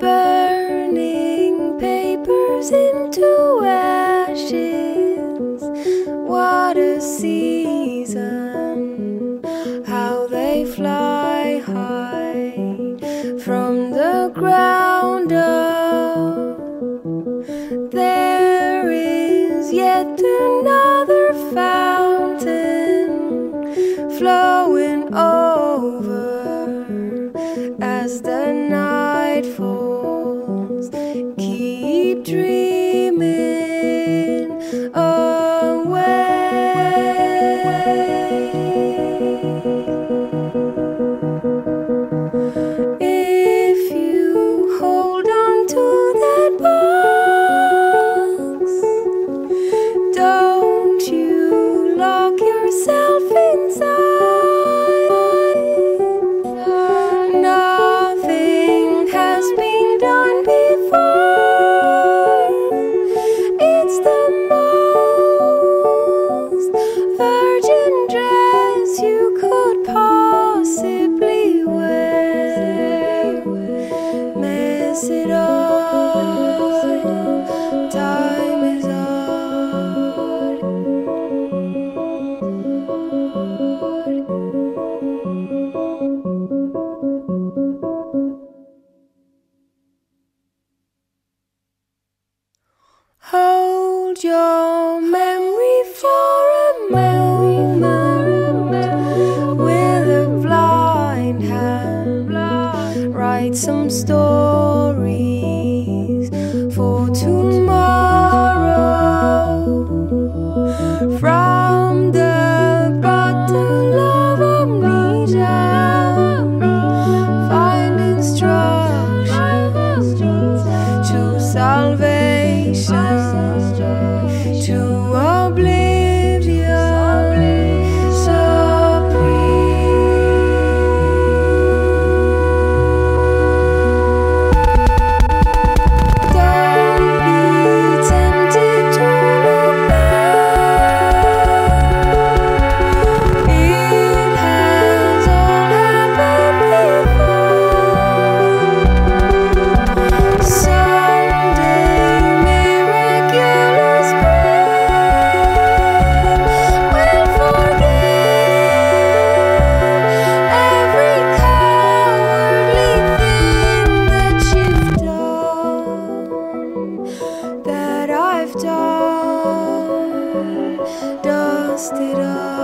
Burning papers into ashes. What a season. How they fly high from the ground up. There is yet another flowing over as the night falls. Keep dreaming away. If you hold on to that box, don't Hold your memory for a moment with a blind hand. Write some stories Dust it up.